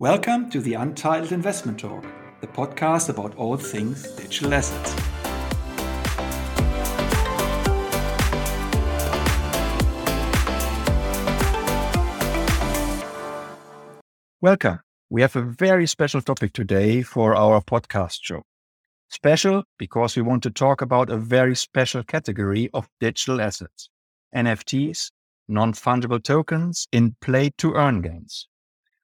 Welcome to the Untitled Investment Talk, the podcast about all things digital assets. Welcome. We have a very special topic today for our podcast show. Special because we want to talk about a very special category of digital assets NFTs, non fungible tokens in play to earn games.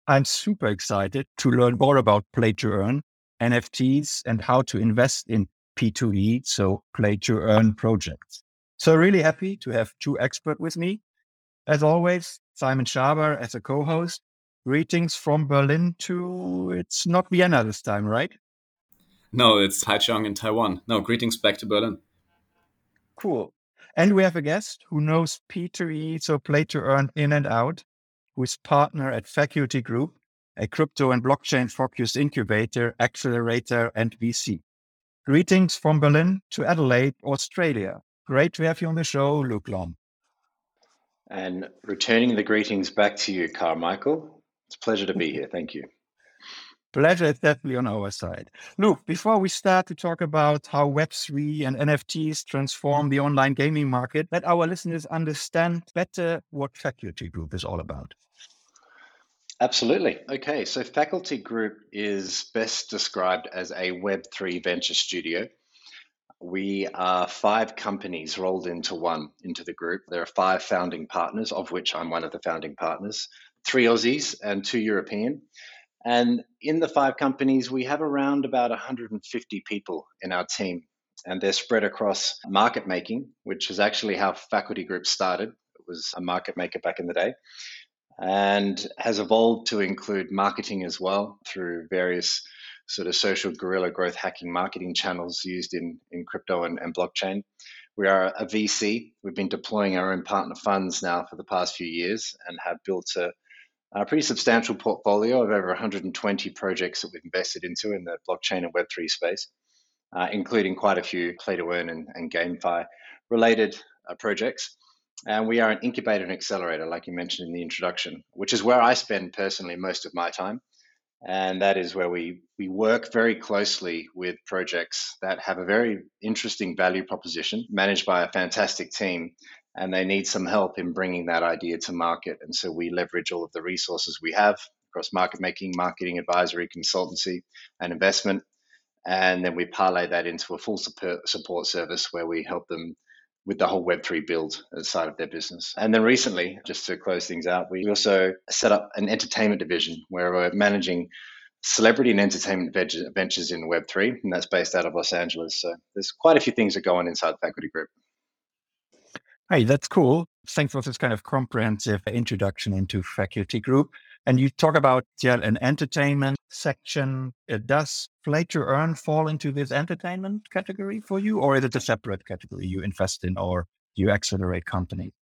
I'm super excited to learn more about play to earn, NFTs, and how to invest in P2E, so play to earn projects. So, really happy to have two experts with me. As always, Simon Schaber as a co host. Greetings from Berlin to it's not Vienna this time, right? No, it's Haichang in Taiwan. No, greetings back to Berlin. Cool. And we have a guest who knows P2E, so play to earn in and out who is partner at Faculty Group, a crypto and blockchain focused incubator, accelerator, and VC. Greetings from Berlin to Adelaide, Australia. Great to have you on the show, Luke Long. And returning the greetings back to you, Carmichael. It's a pleasure to be here. Thank you. Pleasure is definitely on our side. Luke, before we start to talk about how Web3 and NFTs transform the online gaming market, let our listeners understand better what Faculty Group is all about. Absolutely. Okay, so Faculty Group is best described as a Web3 venture studio. We are five companies rolled into one, into the group. There are five founding partners, of which I'm one of the founding partners, three Aussies and two European. And in the five companies, we have around about 150 people in our team, and they're spread across market making, which is actually how Faculty Group started. It was a market maker back in the day, and has evolved to include marketing as well through various sort of social guerrilla growth hacking marketing channels used in, in crypto and, and blockchain. We are a VC. We've been deploying our own partner funds now for the past few years and have built a a pretty substantial portfolio of over 120 projects that we've invested into in the blockchain and Web3 space, uh, including quite a few play to earn and, and GameFi related uh, projects. And we are an incubator and accelerator, like you mentioned in the introduction, which is where I spend personally most of my time. And that is where we, we work very closely with projects that have a very interesting value proposition managed by a fantastic team and they need some help in bringing that idea to market. And so we leverage all of the resources we have across market making, marketing, advisory, consultancy, and investment. And then we parlay that into a full support service where we help them with the whole Web3 build side of their business. And then recently, just to close things out, we also set up an entertainment division where we're managing celebrity and entertainment ventures in Web3, and that's based out of Los Angeles. So there's quite a few things that go on inside the Faculty Group. Hey, that's cool. Thanks for this kind of comprehensive introduction into faculty group. And you talk about yeah, an entertainment section. Uh, does play to earn fall into this entertainment category for you, or is it a separate category you invest in or you accelerate companies?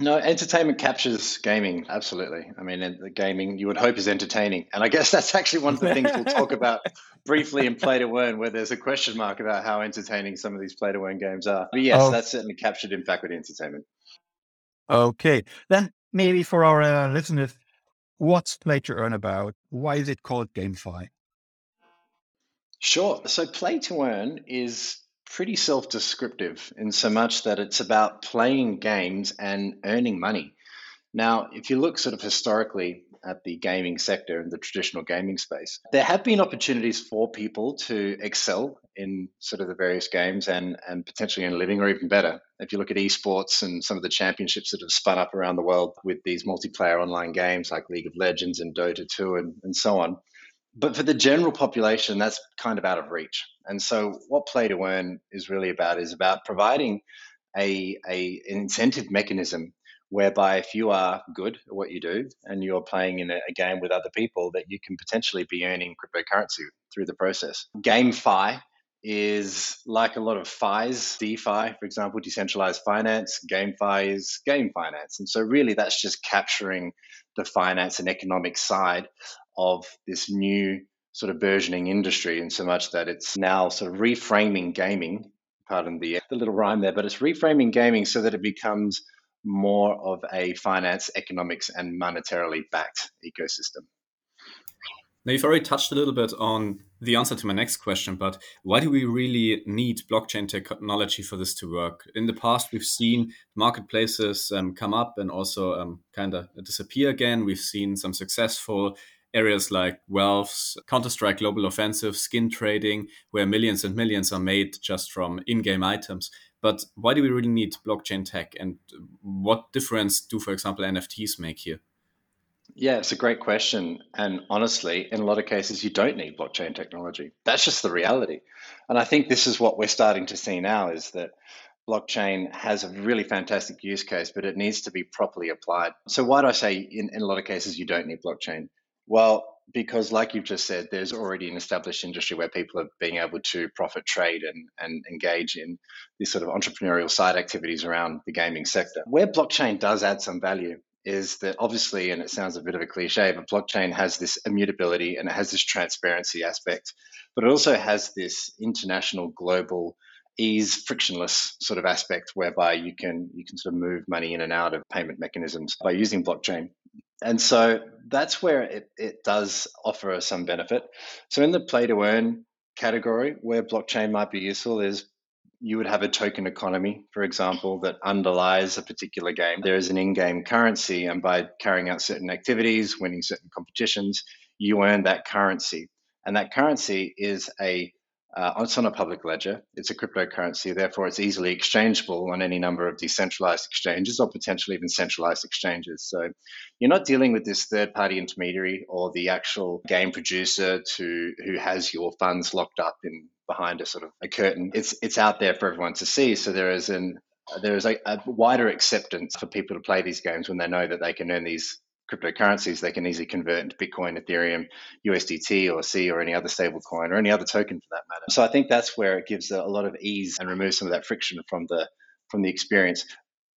No, entertainment captures gaming. Absolutely. I mean, the gaming you would hope is entertaining. And I guess that's actually one of the things we'll talk about briefly in Play to Earn, where there's a question mark about how entertaining some of these Play to Earn games are. But yes, oh. that's certainly captured in faculty entertainment. Okay. Then maybe for our uh, listeners, what's Play to Earn about? Why is it called GameFi? Sure. So Play to Earn is pretty self descriptive in so much that it's about playing games and earning money. Now, if you look sort of historically at the gaming sector and the traditional gaming space, there have been opportunities for people to excel in sort of the various games and, and potentially in living or even better. If you look at esports and some of the championships that have spun up around the world with these multiplayer online games like League of Legends and Dota 2 and, and so on, but for the general population, that's kind of out of reach. And so, what Play to Earn is really about is about providing a, a an incentive mechanism whereby if you are good at what you do and you're playing in a, a, game with other people, that you can potentially be earning cryptocurrency through the process. GameFi is like a lot of FIs, DeFi, for example, decentralized finance. GameFi is game finance. And so, really, that's just capturing the finance and economic side of this new sort of burgeoning industry in so much that it's now sort of reframing gaming pardon the, the little rhyme there but it's reframing gaming so that it becomes more of a finance economics and monetarily backed ecosystem Now, you've already touched a little bit on the answer to my next question, but why do we really need blockchain technology for this to work? In the past, we've seen marketplaces um, come up and also um, kind of disappear again. We've seen some successful areas like Valve's Counter Strike Global Offensive, skin trading, where millions and millions are made just from in game items. But why do we really need blockchain tech? And what difference do, for example, NFTs make here? Yeah, it's a great question. And honestly, in a lot of cases, you don't need blockchain technology. That's just the reality. And I think this is what we're starting to see now is that blockchain has a really fantastic use case, but it needs to be properly applied. So, why do I say in, in a lot of cases you don't need blockchain? Well, because like you've just said, there's already an established industry where people are being able to profit trade and, and engage in these sort of entrepreneurial side activities around the gaming sector. Where blockchain does add some value is that obviously, and it sounds a bit of a cliche, but blockchain has this immutability and it has this transparency aspect, but it also has this international global ease frictionless sort of aspect whereby you can you can sort of move money in and out of payment mechanisms by using blockchain and so that's where it, it does offer us some benefit so in the play to earn category where blockchain might be useful is you would have a token economy, for example, that underlies a particular game. There is an in game currency, and by carrying out certain activities, winning certain competitions, you earn that currency. And that currency is a uh, it's on a public ledger. It's a cryptocurrency, therefore, it's easily exchangeable on any number of decentralized exchanges or potentially even centralized exchanges. So you're not dealing with this third party intermediary or the actual game producer to who has your funds locked up in behind a sort of a curtain. It's it's out there for everyone to see. So there is an there is a, a wider acceptance for people to play these games when they know that they can earn these cryptocurrencies they can easily convert into Bitcoin, Ethereum, USDT, or C, or any other stable coin, or any other token for that matter. So I think that's where it gives a, lot of ease and removes some of that friction from the from the experience.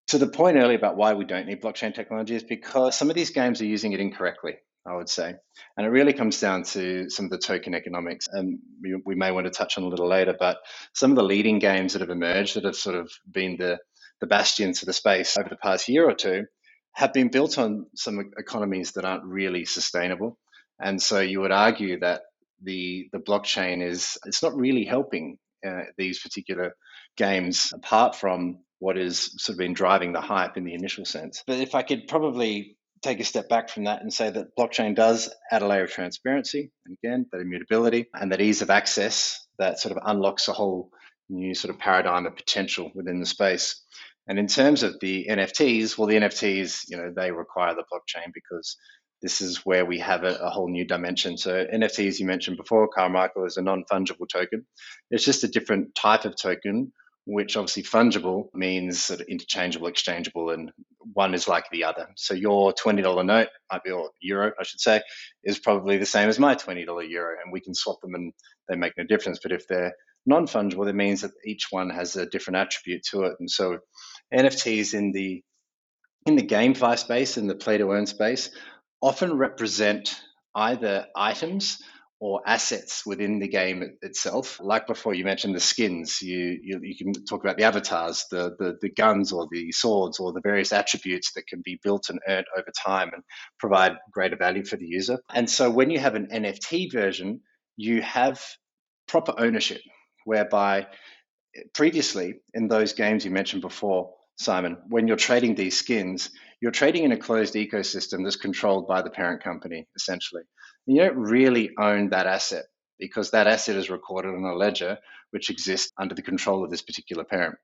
To the point earlier about why we don't need blockchain technology is because some of these games are using it incorrectly. I would say. And it really comes down to some of the token economics. And we, we, may want to touch on a little later, but some of the leading games that have emerged that have sort of been the, the bastions for the space over the past year or two have been built on some economies that aren't really sustainable. And so you would argue that the, the blockchain is, it's not really helping uh, these particular games apart from what has sort of been driving the hype in the initial sense. But if I could probably take a step back from that and say that blockchain does add a layer of transparency, and again, that immutability and that ease of access that sort of unlocks a whole new sort of paradigm of potential within the space. And in terms of the NFTs, well, the NFTs, you know, they require the blockchain because this is where we have a, a, whole new dimension. So NFTs, you mentioned before, Carmichael is a non-fungible token. It's just a different type of token which obviously fungible means sort of interchangeable, exchangeable, and one is like the other. So your $20 note might be, or euro, I should say, is probably the same as my $20 euro, and we can swap them and they make no difference. But if they're non fungible, that means that each one has a different attribute to it. And so NFTs in the in the GameFi space, in the play to earn space, often represent either items or assets within the game itself. Like before, you mentioned the skins. You you, you can talk about the avatars, the, the the guns or the swords or the various attributes that can be built and earned over time and provide greater value for the user. And so when you have an NFT version, you have proper ownership, whereby previously in those games you mentioned before, Simon, when you're trading these skins, you're trading in a closed ecosystem that's controlled by the parent company, essentially you don't really own that asset because that asset is recorded on a ledger which exists under the control of this particular parent.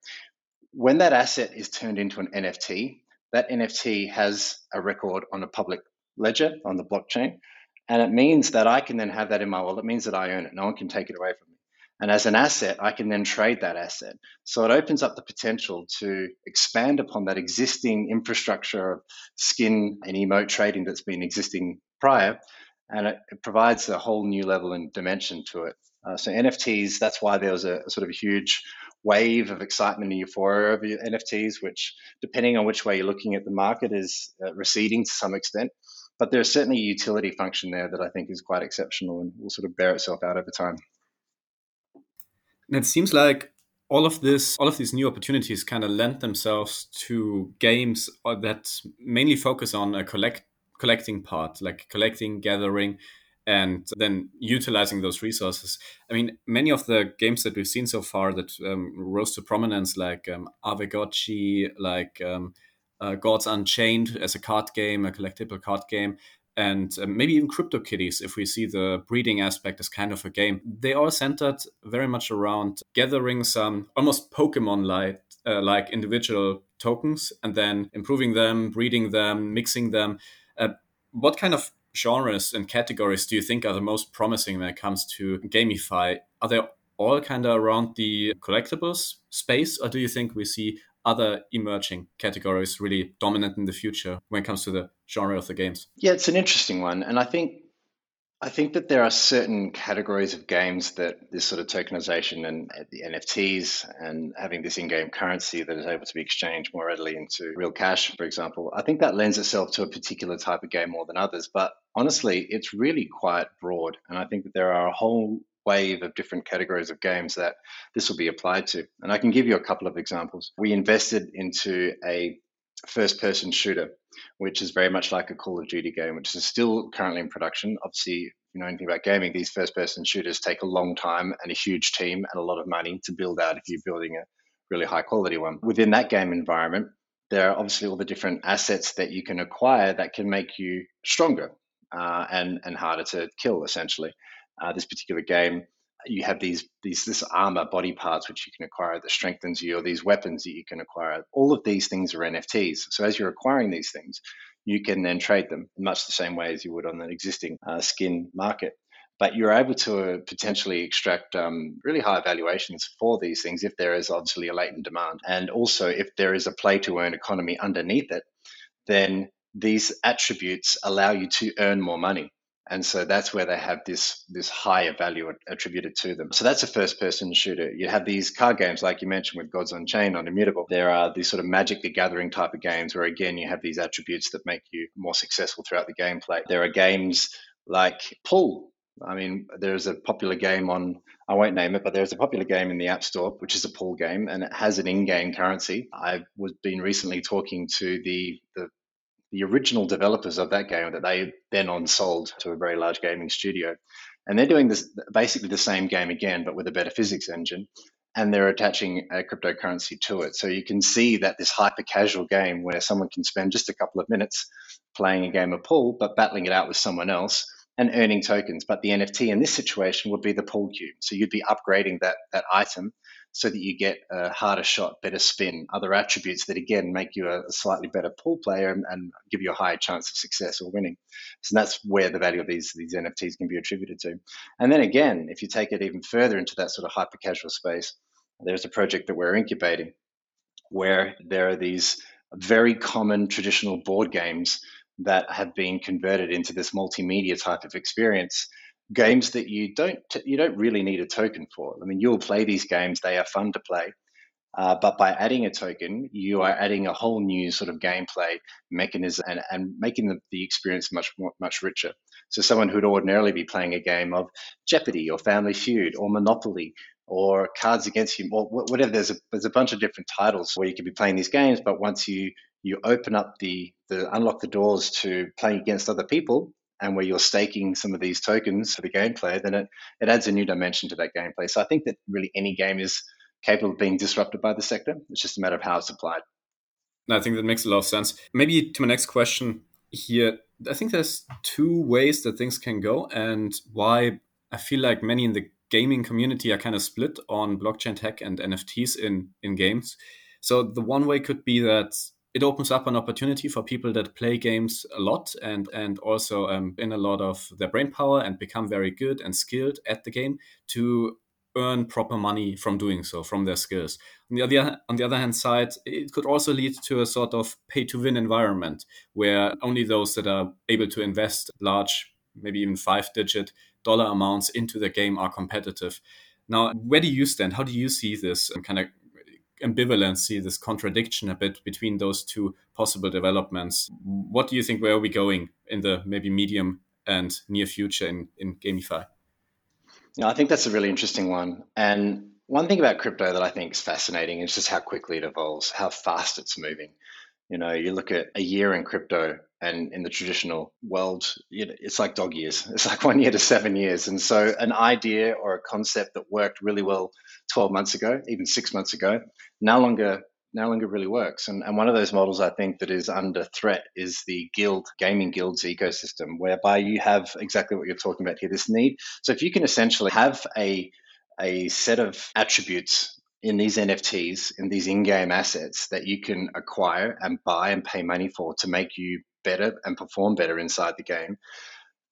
When that asset is turned into an NFT, that NFT has a record on a public ledger on the blockchain. And it means that I can then have that in my wallet. It means that I own it. No one can take it away from me. And as an asset, I can then trade that asset. So it opens up the potential to expand upon that existing infrastructure of skin and emote trading that's been existing prior and it, it, provides a whole new level and dimension to it. Uh, so NFTs, that's why there was a, a, sort of a huge wave of excitement and euphoria over NFTs, which, depending on which way you're looking at the market, is uh, receding to some extent. But there's certainly a utility function there that I think is quite exceptional and will sort of bear itself out over time. And it seems like all of this, all of these new opportunities, kind of lend themselves to games that mainly focus on a collect collecting part, like collecting, gathering. and then utilizing those resources. I mean, many of the games that we've seen so far that um, rose to prominence, like um, Aavegotchi, like um, uh, Gods Unchained as a card game, a collectible card game, and uh, maybe even CryptoKitties, if we see the breeding aspect as kind of a game, they are centered very much around gathering some almost Pokemon like uh, like individual tokens and then improving them, breeding them, mixing them. Uh, what kind of genres and categories do you think are the most promising when it comes to GameFi? Are they all kind of around the collectibles space, or do you think we see other emerging categories really dominant in the future when it comes to the genre of the games? Yeah, it's an interesting one, and I think I think that there are certain categories of games that this sort of tokenization and the NFTs and having this in-game currency that is able to be exchanged more readily into real cash, for example, I think that lends itself to a particular type of game more than others. But honestly, it's really quite broad, and I think that there are a whole wave of different categories of games that this will be applied to. And I can give you a couple of examples. We invested into a first person shooter, which is very much like a Call of Duty game, which is still currently in production. Obviously, if you know anything about gaming, these first person shooters take a long time and a huge team and a lot of money to build out if you're building a really high quality one. Within that game environment, there are obviously all the different assets that you can acquire that can make you stronger uh, and, and harder to kill, essentially. Uh, this particular game you have these these this armor body parts which you can acquire that strengthens you, or these weapons that you can acquire. All of these things are NFTs. So as you're acquiring these things, you can then trade them in much the same way as you would on an existing uh, skin market. But you're able to potentially extract um, really high valuations for these things if there is obviously a latent demand, and also if there is a play to earn economy underneath it, then these attributes allow you to earn more money and so that's where they have this this higher value attributed to them. So that's a first person shooter. You have these card games, like you mentioned with Gods Unchained on Immutable. There are these sort of Magic the Gathering type of games where again you have these attributes that make you more successful throughout the gameplay. There are games like Pull. I mean, there's a popular game on I won't name it, but there's a popular game in the App Store, which is a pull game, and it has an in-game currency. I've was been recently talking to the the the original developers of that game that they then on sold to a very large gaming studio. And they're doing this basically the same game again, but with a better physics engine. And they're attaching a cryptocurrency to it. So you can see that this hyper casual game where someone can spend just a couple of minutes playing a game of pool, but battling it out with someone else and earning tokens. But the NFT in this situation would be the pool cube. So you'd be upgrading that, that item so that you get a harder shot, better spin, other attributes that again make you a, slightly better pool player and, and, give you a higher chance of success or winning. So that's where the value of these these NFTs can be attributed to. And then again, if you take it even further into that sort of hyper casual space, there's a project that we're incubating where there are these very common traditional board games that have been converted into this multimedia type of experience games that you don't you don't really need a token for. I mean, you'll play these games; they are fun to play. Uh, but by adding a token, you are adding a whole new sort of gameplay mechanism and, and making the, the experience much more, much richer. So someone who'd ordinarily be playing a game of Jeopardy or Family Feud or Monopoly or Cards Against You or whatever, there's a there's a bunch of different titles where you could be playing these games. But once you you open up the the unlock the doors to playing against other people, and where you're staking some of these tokens for the gameplay, then it, it adds a new dimension to that gameplay. So I think that really any game is capable of being disrupted by the sector. It's just a matter of how it's applied. I think that makes a lot of sense. Maybe to my next question here, I think there's two ways that things can go, and why I feel like many in the gaming community are kind of split on blockchain tech and NFTs in in games. So the one way could be that it opens up an opportunity for people that play games a lot and and also um, in a lot of their brain power and become very good and skilled at the game to earn proper money from doing so from their skills. On the other on the other hand side it could also lead to a sort of pay to win environment where only those that are able to invest large maybe even five digit dollar amounts into the game are competitive. Now where do you stand? How do you see this kind of ambivalency, this contradiction a bit between those two possible developments. What do you think? Where are we going in the maybe medium and near future in, in GameFi? Yeah, I think that's a really interesting one. And one thing about crypto that I think is fascinating is just how quickly it evolves, how fast it's moving. You know, you look at a year in crypto And in the traditional world, you know, it's like dog years. It's like one year to seven years. And so, an idea or a concept that worked really well 12 months ago, even six months ago, no longer no longer really works. And, and one of those models I think that is under threat is the guild, gaming guilds ecosystem, whereby you have exactly what you're talking about here this need. So if you can essentially have a, a set of attributes in these NFTs, in these in game assets that you can acquire and buy and pay money for to make you better and perform better inside the game,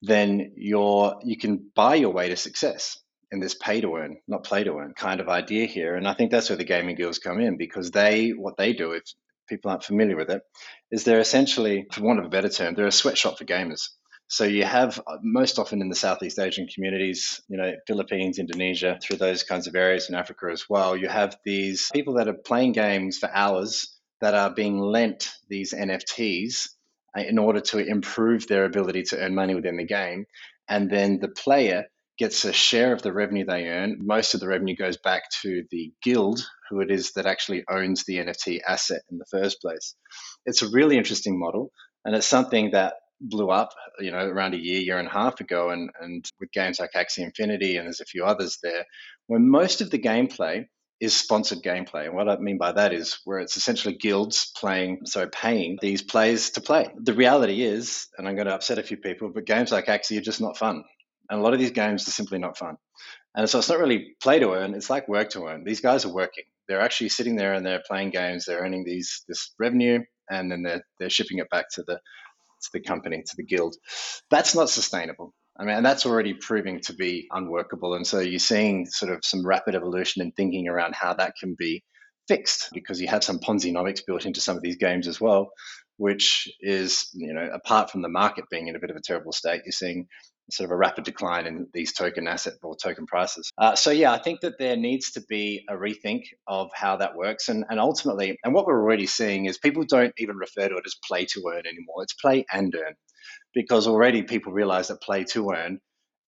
then you're, you can buy your way to success in this pay to earn, not play to earn kind of idea here. And I think that's where the gaming guilds come in because they, what they do, if people aren't familiar with it, is they're essentially, for want of a better term, they're a sweatshop for gamers. So you have uh, most often in the Southeast Asian communities, you know, Philippines, Indonesia, through those kinds of areas in Africa as well, you have these people that are playing games for hours that are being lent these NFTs Uh, in order to improve their ability to earn money within the game. And then the player gets a share of the revenue they earn. Most of the revenue goes back to the guild, who it is that actually owns the NFT asset in the first place. It's a really interesting model, and it's something that blew up, you know, around a year, year and a half ago, and, and with games like Axie Infinity, and there's a few others there, where most of the gameplay is sponsored gameplay. And what I mean by that is where it's essentially guilds playing, so paying these players to play. The reality is, and I'm going to upset a few people, but games like Axie are just not fun. And a lot of these games are simply not fun. And so it's not really play to earn, it's like work to earn. These guys are working. They're actually sitting there and they're playing games, they're earning these this revenue and then they're they're shipping it back to the to the company, to the guild. That's not sustainable. I mean, and that's already proving to be unworkable. And so you're seeing sort of some rapid evolution in thinking around how that can be fixed because you have some Ponzi-nomics built into some of these games as well, which is, you know, apart from the market being in a bit of a terrible state, you're seeing sort of a rapid decline in these token asset or token prices. Uh, so yeah, I think that there needs to be a rethink of how that works, and and ultimately, and what we're already seeing is people don't even refer to it as play to earn anymore. It's play and earn, because already people realize that play to earn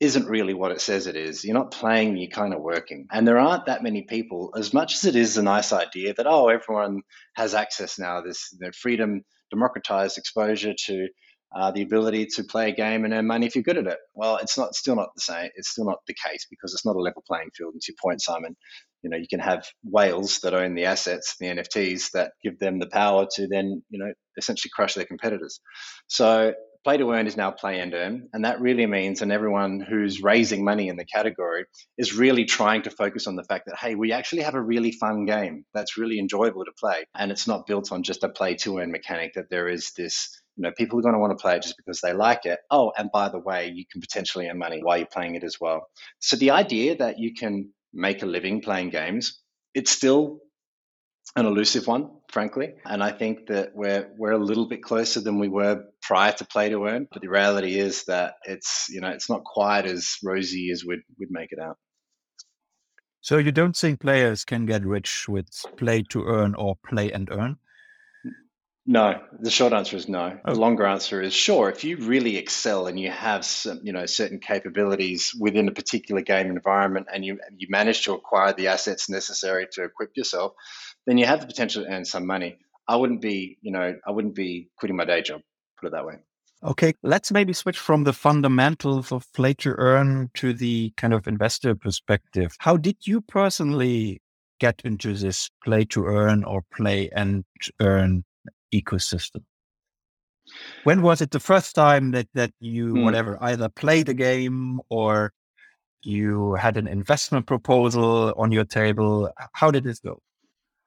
isn't really what it says it is. You're not playing, you're kind of working. And there aren't that many people, as much as it is a nice idea that, oh, everyone has access now, this you know, freedom, democratized exposure to uh, the ability to play a game and earn money if you're good at it. Well, it's not still not the same. It's still not the case because it's not a level playing field. And to your point, Simon, you know, you can have whales that own the assets, the NFTs that give them the power to then, you know, essentially crush their competitors. So play to earn is now play and earn. And that really means, and everyone who's raising money in the category is really trying to focus on the fact that, hey, we actually have a really fun game that's really enjoyable to play. And it's not built on just a play to earn mechanic, that there is this you know, people are going to want to play it just because they like it. Oh, and by the way, you can potentially earn money while you're playing it as well. So the idea that you can make a living playing games, it's still an elusive one, frankly. And I think that we're we're a little bit closer than we were prior to play to earn. But the reality is that it's you know it's not quite as rosy as we'd we'd make it out. So you don't think players can get rich with play to earn or play and earn? No, the short answer is no. The oh. longer answer is sure. If you really excel and you have some, you know, certain capabilities within a particular game environment, and you you manage to acquire the assets necessary to equip yourself, then you have the potential to earn some money. I wouldn't be, you know, I wouldn't be quitting my day job. Put it that way. Okay, let's maybe switch from the fundamentals of play to earn to the kind of investor perspective. How did you personally get into this play to earn or play and earn ecosystem. When was it the first time that, that you, hmm. whatever, either played a game or you had an investment proposal on your table? How did this go?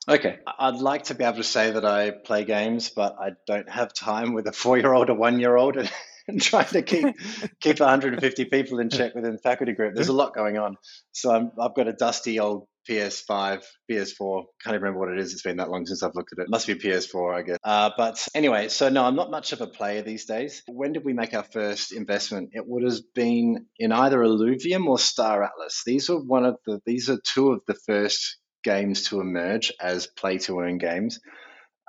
Okay, I'd like to be able to say that I play games, but I don't have time with a four-year-old or one-year-old and, and trying to keep keep 150 people in check within the faculty group. There's a lot going on, so i have got a dusty old PS5, PS4. Can't even remember what it is. It's been that long since I've looked at it. Must be PS4, I guess. Uh, but anyway, so no, I'm not much of a player these days. When did we make our first investment? It would have been in either Illuvium or Star Atlas. These are one of the. These are two of the first games to emerge as play to earn games.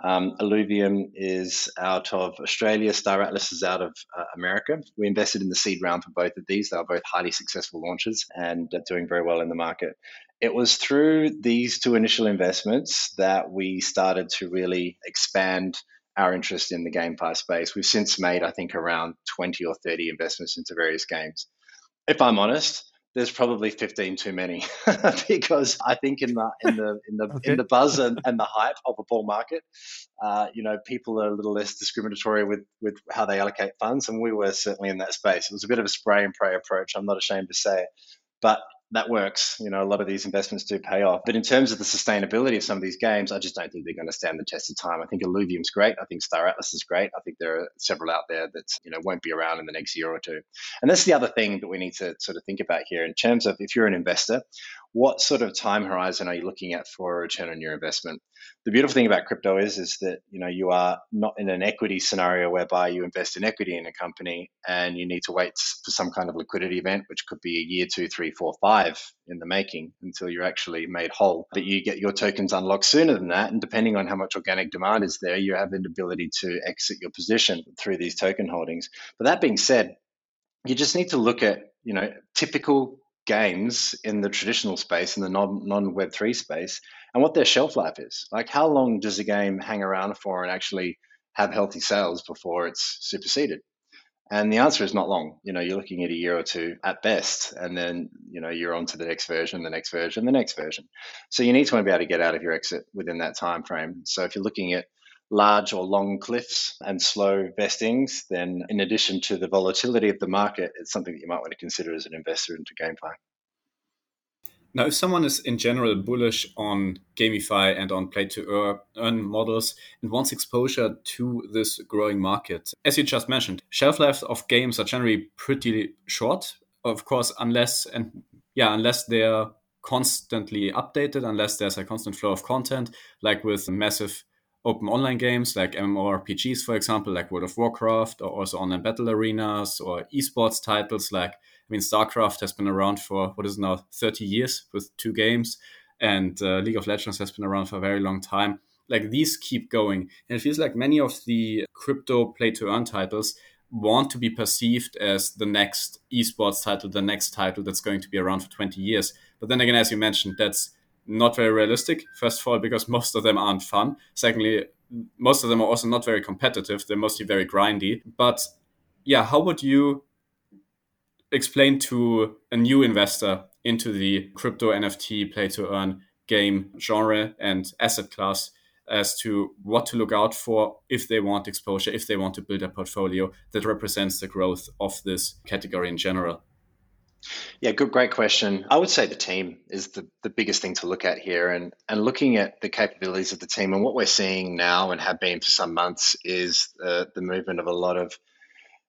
Um, Illuvium is out of Australia. Star Atlas is out of uh, America. We invested in the seed round for both of these. They are both highly successful launches and uh, doing very well in the market. It was through these two initial investments that we started to really expand our interest in the GameFi space. We've since made, I think, around 20 or 30 investments into various games. If I'm honest, there's probably 15 too many because I think in the in the in the okay. in the buzz and, and the hype of a bull market, uh, you know, people are a little less discriminatory with with how they allocate funds, and we were certainly in that space. It was a bit of a spray and pray approach. I'm not ashamed to say it, but that works. You know, a lot of these investments do pay off. But in terms of the sustainability of some of these games, I just don't think they're going to stand the test of time. I think Illuvium's great. I think Star Atlas is great. I think there are several out there that you know won't be around in the next year or two. And that's the other thing that we need to sort of think about here in terms of if you're an investor, what sort of time horizon are you looking at for a return on your investment? The beautiful thing about crypto is is that you know you are not in an equity scenario whereby you invest in equity in a company and you need to wait for some kind of liquidity event, which could be a year, two, three, four, five in the making until you're actually made whole. But you get your tokens unlocked sooner than that, and depending on how much organic demand is there, you have an ability to exit your position through these token holdings. But that being said, you just need to look at you know typical games in the traditional space, in the non non Web three space, and what their shelf life is. Like, how long does a game hang around for and actually have healthy sales before it's superseded? And the answer is not long. You know, you're looking at a year or two at best, and then you know you're on to the next version, the next version, the next version. So you need to be able to get out of your exit within that time frame. So if you're looking at large or long cliffs and slow vestings, then in addition to the volatility of the market, it's something that you might want to consider as an investor into GameFi. Now, if someone is in general bullish on GameFi and on play to earn models and wants exposure to this growing market, as you just mentioned, shelf life of games are generally pretty short. Of course, unless and yeah, unless they're constantly updated, unless there's a constant flow of content, like with massive open online games like MMORPGs, for example, like World of Warcraft, or also online battle arenas or esports titles. Like, I mean, StarCraft has been around for what is now 30 years with two games, and uh, League of Legends has been around for a very long time. Like, these keep going. And it feels like many of the crypto play to earn titles want to be perceived as the next esports title, the next title that's going to be around for 20 years. But then again, as you mentioned, that's not very realistic. First of all, because most of them aren't fun. Secondly, most of them are also not very competitive. They're mostly very grindy. But yeah, how would you explain to a new investor into the crypto NFT play to earn game genre and asset class as to what to look out for if they want exposure, if they want to build a portfolio that represents the growth of this category in general? Yeah, good, great question. I would say the team is the, the biggest thing to look at here, and and looking at the capabilities of the team and what we're seeing now and have been for some months is the the movement of a lot of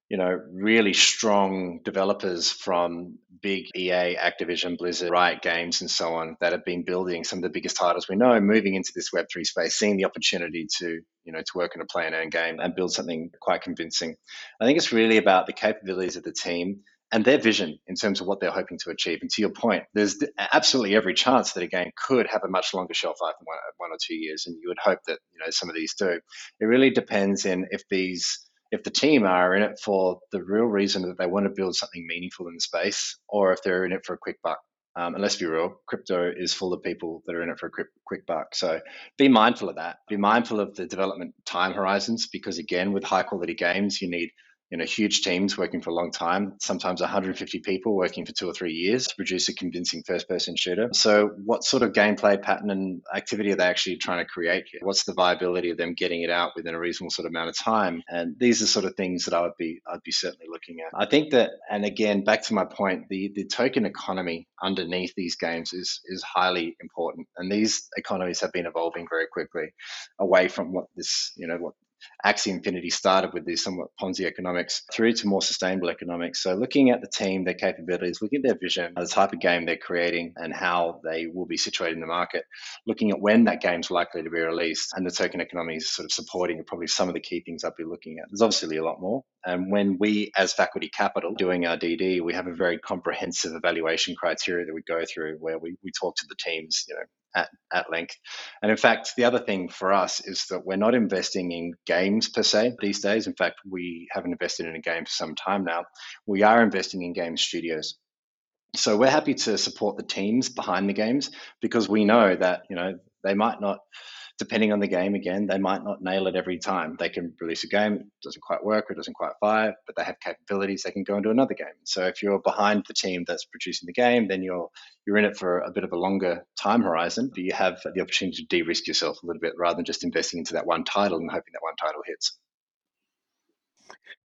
you know really strong developers from big EA, Activision, Blizzard, Riot Games, and so on that have been building some of the biggest titles we know, moving into this Web three space, seeing the opportunity to you know to work in a play and earn game and build something quite convincing. I think it's really about the capabilities of the team and their vision in terms of what they're hoping to achieve. And to your point, there's absolutely every chance that a game could have a much longer shelf life than one, one or two years, and you would hope that you know some of these do. It really depends in if these if the team are in it for the real reason that they want to build something meaningful in the space, or if they're in it for a quick buck. Um, and let's be real, crypto is full of people that are in it for a quick, quick buck. So be mindful of that. Be mindful of the development time horizons because, again, with high quality games, you need you know, huge teams working for a long time, sometimes 150 people working for two or three years to produce a convincing first person shooter. So, what sort of gameplay pattern and activity are they actually trying to create here? What's the viability of them getting it out within a reasonable sort of amount of time? And these are sort of things that I would be I'd be certainly looking at. I think that, and again, back to my point, the, the token economy underneath these games is is highly important. And these economies have been evolving very quickly away from what this, you know, what Axie Infinity started with these somewhat Ponzi economics through to more sustainable economics. So looking at the team, their capabilities, looking at their vision, the type of game they're creating and how they will be situated in the market, looking at when that game's likely to be released and the token economies sort of supporting are probably some of the key things I'd be looking at. There's obviously a lot more. And when we, as faculty capital, doing our DD, we have a very comprehensive evaluation criteria that we go through where we, we talk to the teams, you know, at, at length. And in fact, the other thing for us is that we're not investing in games per se these days. In fact, we haven't invested in a game for some time now. We are investing in game studios. So we're happy to support the teams behind the games because we know that, you know, they might not depending on the game again, they might not nail it every time. They can release a game, it doesn't quite work or it doesn't quite fire, but they have capabilities, they can go into another game. So if you're behind the team that's producing the game, then you're you're in it for a bit of a longer time horizon, but you have the opportunity to de-risk yourself a little bit rather than just investing into that one title and hoping that one title hits.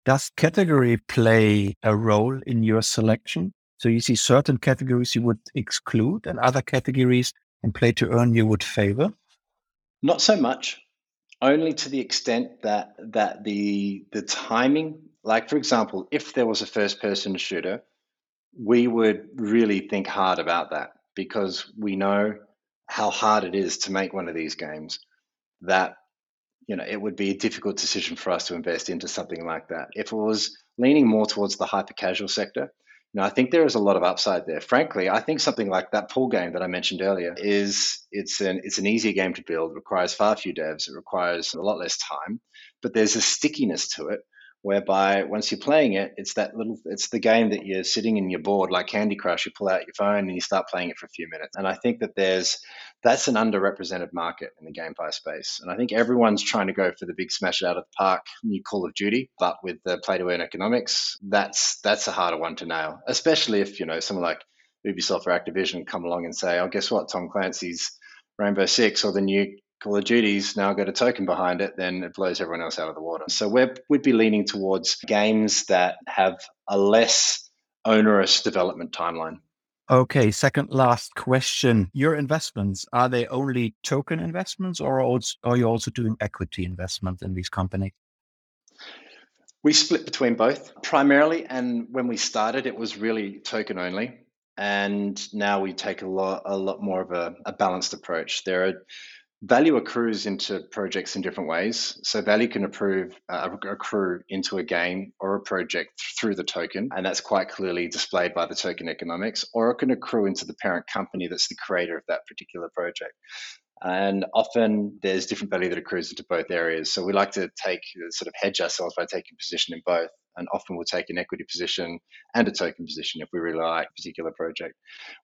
Does category play a role in your selection? So you see certain categories you would exclude and other categories in play to earn you would favor? Not so much, only to the extent that that the the timing, like for example, if there was a first person shooter, we would really think hard about that because we know how hard it is to make one of these games. That you know, it would be a difficult decision for us to invest into something like that. If it was leaning more towards the hyper casual sector, now, I think there is a lot of upside there. Frankly, I think something like that pool game that I mentioned earlier is it's an it's an easier game to build. Requires far few devs. It requires a lot less time, but there's a stickiness to it whereby once you're playing it, it's that little, it's the game that you're sitting in your board like Candy Crush. You pull out your phone and you start playing it for a few minutes. And I think that there's that's an underrepresented market in the GameFi space. And I think everyone's trying to go for the big smash out of the park new Call of Duty, but with the play to earn economics, that's that's a harder one to nail, especially if you know someone like Ubisoft or Activision come along and say, "Oh, guess what? Tom Clancy's Rainbow Six or the new Call of Duty's now got a token behind it, then it blows everyone else out of the water. So we would be leaning towards games that have a less onerous development timeline. Okay, second last question. Your investments, are they only token investments or are you also doing equity investment in these companies? We split between both primarily. And when we started, it was really token only. And now we take a lot, a lot more of a, a balanced approach. There are value accrues into projects in different ways. So value can approve, uh, accrue into a game or a project through the token, and that's quite clearly displayed by the token economics, or it can accrue into the parent company that's the creator of that particular project. And often there's different value that accrues into both areas. So we like to take sort of hedge ourselves by taking position in both and often we'll take an equity position and a token position if we really like a particular project.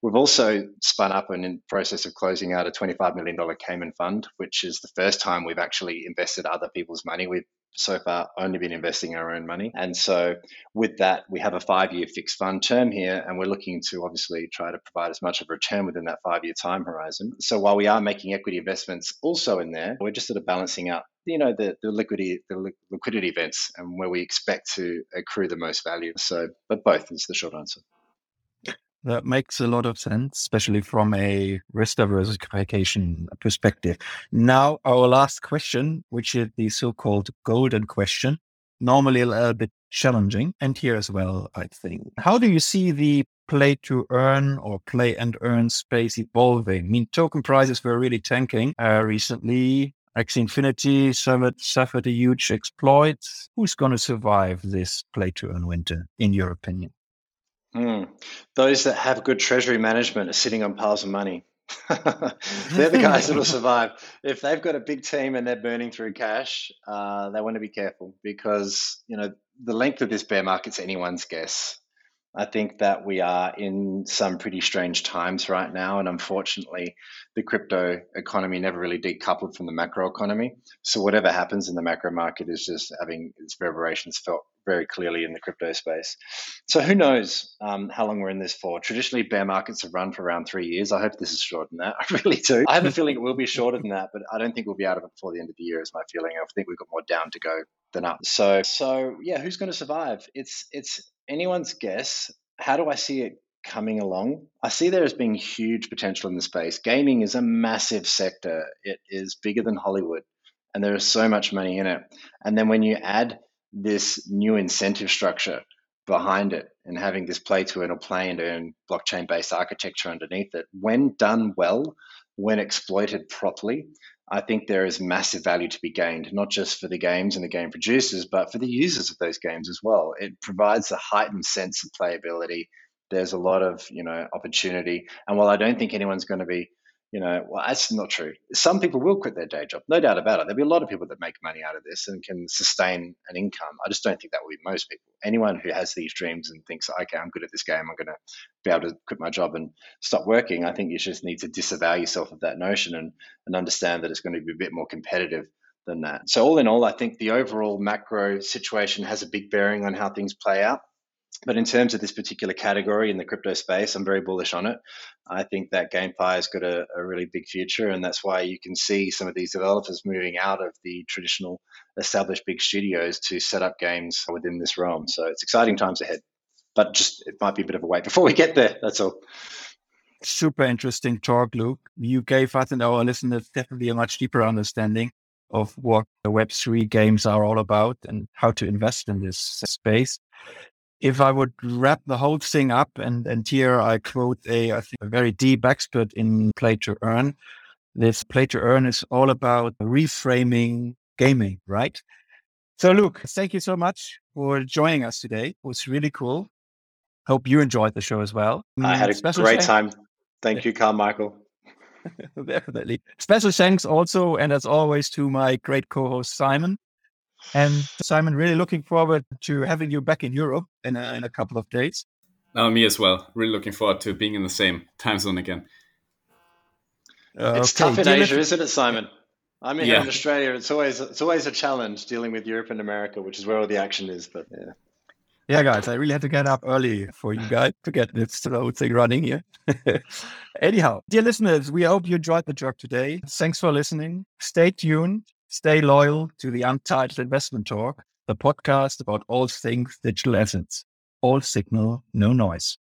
We've also spun up and in process of closing out a $25 million Cayman fund, which is the first time we've actually invested other people's money. We've so far only been investing our own money. And so with that, we have a five year fixed fund term here, and we're looking to obviously try to provide as much of a return within that five year time horizon. So while we are making equity investments also in there, we're just sort of balancing out you know the, the liquidity the liquidity events and where we expect to accrue the most value so but both is the short answer that makes a lot of sense, especially from a risk diversification perspective. Now, our last question, which is the so called golden question, normally a little bit challenging, and here as well, I think. How do you see the play to earn or play and earn space evolving? I mean, token prices were really tanking uh, recently. Axie Infinity suffered, suffered a huge exploit. Who's going to survive this play to earn winter, in your opinion? Hmm. Those that have good treasury management are sitting on piles of money. they're the guys that will survive. If they've got a big team and they're burning through cash, uh, they want to be careful because you know the length of this bear market's anyone's guess. I think that we are in some pretty strange times right now. And unfortunately, the crypto economy never really decoupled from the macro economy. So, whatever happens in the macro market is just having its reverberations felt very clearly in the crypto space. So, who knows um, how long we're in this for? Traditionally, bear markets have run for around three years. I hope this is shorter than that. I really do. I have a feeling it will be shorter than that, but I don't think we'll be out of it before the end of the year, is my feeling. I think we've got more down to go than up. So, so yeah, who's going to survive? It's, it's, anyone's guess. How do I see it coming along? I see there as being huge potential in the space. Gaming is a massive sector. It is bigger than Hollywood, and there is so much money in it. And then when you add this new incentive structure behind it and having this play to earn or play and earn blockchain based architecture underneath it, when done well, when exploited properly, I think there is massive value to be gained, not just for the games and the game producers, but for the users of those games as well. It provides a heightened sense of playability. There's a lot of you know opportunity, and while I don't think anyone's going to be you know, well, that's not true. Some people will quit their day job, no doubt about it. There'll be a lot of people that make money out of this and can sustain an income. I just don't think that will be most people. Anyone who has these dreams and thinks, okay, I'm good at this game, I'm going to be able to quit my job and stop working. I think you just need to disavow yourself of that notion and, and understand that it's going to be a bit more competitive than that. So, all in all, I think the overall macro situation has a big bearing on how things play out. But in terms of this particular category in the crypto space, I'm very bullish on it. I think that GameFi has got a, a, really big future, and that's why you can see some of these developers moving out of the traditional established big studios to set up games within this realm. So it's exciting times ahead. But just it might be a bit of a wait before we get there. That's all. Super interesting talk, Luke. You gave us and our listeners definitely a much deeper understanding of what the Web3 games are all about and how to invest in this space if I would wrap the whole thing up, and, and here I quote a, I think, a very deep expert in play to earn. This play to earn is all about reframing gaming, right? So, Luke, thank you so much for joining us today. It was really cool. Hope you enjoyed the show as well. I had a mm, Special great time. Thank you, Carmichael. Definitely. Special thanks also, and as always, to my great co host, Simon. And Simon, really looking forward to having you back in Europe in a, in a couple of days. Uh, me as well. Really looking forward to being in the same time zone again. Uh, it's okay. tough in Deal Asia, isn't it, Simon? I'm here yeah. in Australia. It's always it's always a challenge dealing with Europe and America, which is where all the action is. But yeah. Yeah, guys, I really had to get up early for you guys to get this slow thing running here. Anyhow, dear listeners, we hope you enjoyed the job today. Thanks for listening. Stay tuned Stay loyal to the Untitled Investment Talk, the podcast about all things digital assets. All signal, no noise.